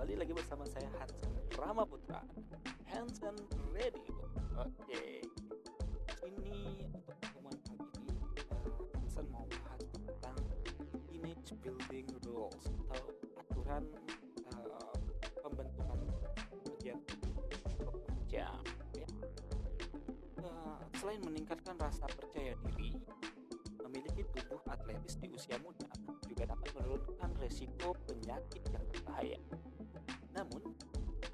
kembali lagi bersama saya Hansen Rama Putra Hansen Radio Oke Ini untuk pertemuan kali ini uh, Hansen mau bahas tentang Image Building Rules Atau aturan uh, pembentukan bagian pekerja ya. uh, Selain meningkatkan rasa percaya diri Memiliki tubuh atletis di usia muda juga dapat menurunkan resiko penyakit yang berbahaya. Namun,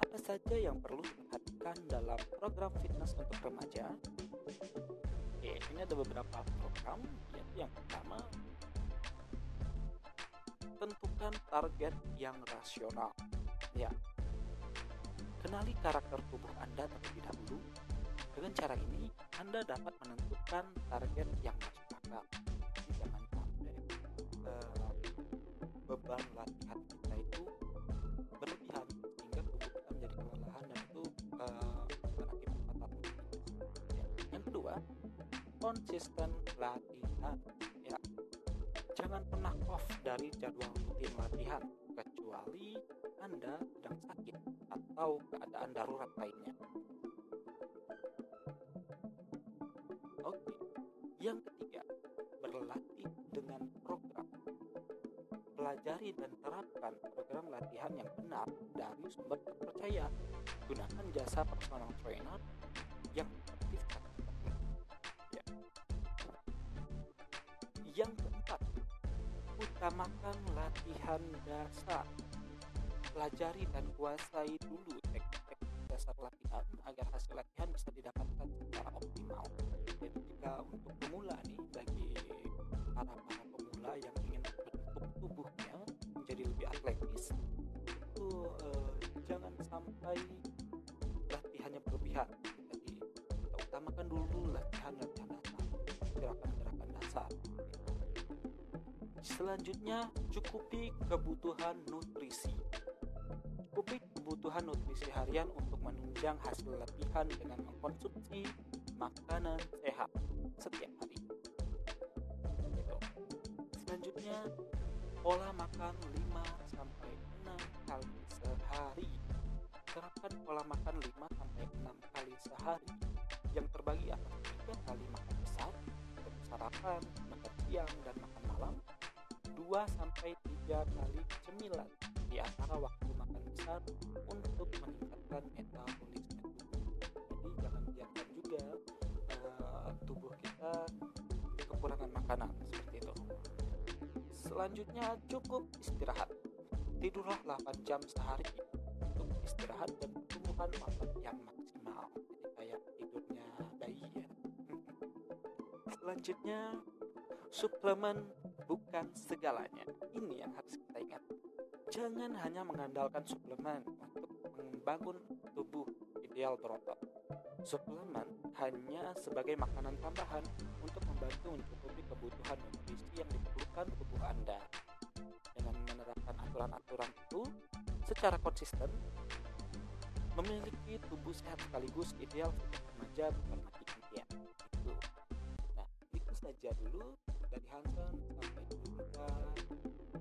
apa saja yang perlu diperhatikan dalam program fitness untuk remaja? Oke, ini ada beberapa program, yaitu yang pertama, tentukan target yang rasional. Ya, kenali karakter tubuh Anda terlebih dahulu. Dengan cara ini, Anda dapat menentukan target yang masuk akal. Jangan sampai uh, beban latihan konsisten latihan. Ya, jangan pernah off dari jadwal rutin latihan kecuali Anda sedang sakit atau keadaan darurat lainnya. Oke, yang ketiga, berlatih dengan program. Pelajari dan terapkan program latihan yang benar dari sumber terpercaya. Gunakan jasa personal trainer Yang keempat, utamakan latihan dasar. Pelajari dan kuasai dulu teknik-teknik dasar latihan agar hasil latihan bisa didapatkan secara optimal. Jadi jika untuk pemula nih bagi para para pemula yang ingin membentuk tubuhnya menjadi lebih atletis itu eh, jangan sampai latihannya berlebihan. Jadi kita utamakan dulu latihan-latihan dasar, gerakan-gerakan dasar. Selanjutnya cukupi kebutuhan nutrisi. Cukupi kebutuhan nutrisi harian untuk menunjang hasil latihan dengan mengkonsumsi makanan sehat setiap hari. Gitu. Selanjutnya pola makan 5 sampai 6 kali sehari. Terapkan pola makan 5 sampai 6 kali sehari yang terbagi atas 3 kali makan besar, sarapan, makan siang dan makan 2 sampai 3 kali cemilan di antara waktu makan besar untuk meningkatkan metabolisme tubuh. Jadi jangan biarkan juga uh, tubuh kita kekurangan makanan seperti itu. Selanjutnya cukup istirahat. Tidurlah 8 jam sehari untuk istirahat dan pertumbuhan otot yang maksimal. Jadi kayak tidurnya bayi ya. Selanjutnya suplemen bukan segalanya. Ini yang harus kita ingat. Jangan hanya mengandalkan suplemen untuk membangun tubuh ideal berotot. Suplemen hanya sebagai makanan tambahan untuk membantu mencukupi kebutuhan nutrisi yang diperlukan tubuh Anda. Dengan menerapkan aturan-aturan itu secara konsisten, memiliki tubuh sehat sekaligus ideal untuk remaja bukan impian. Saja dulu dari Hansen sampai jumpa besok.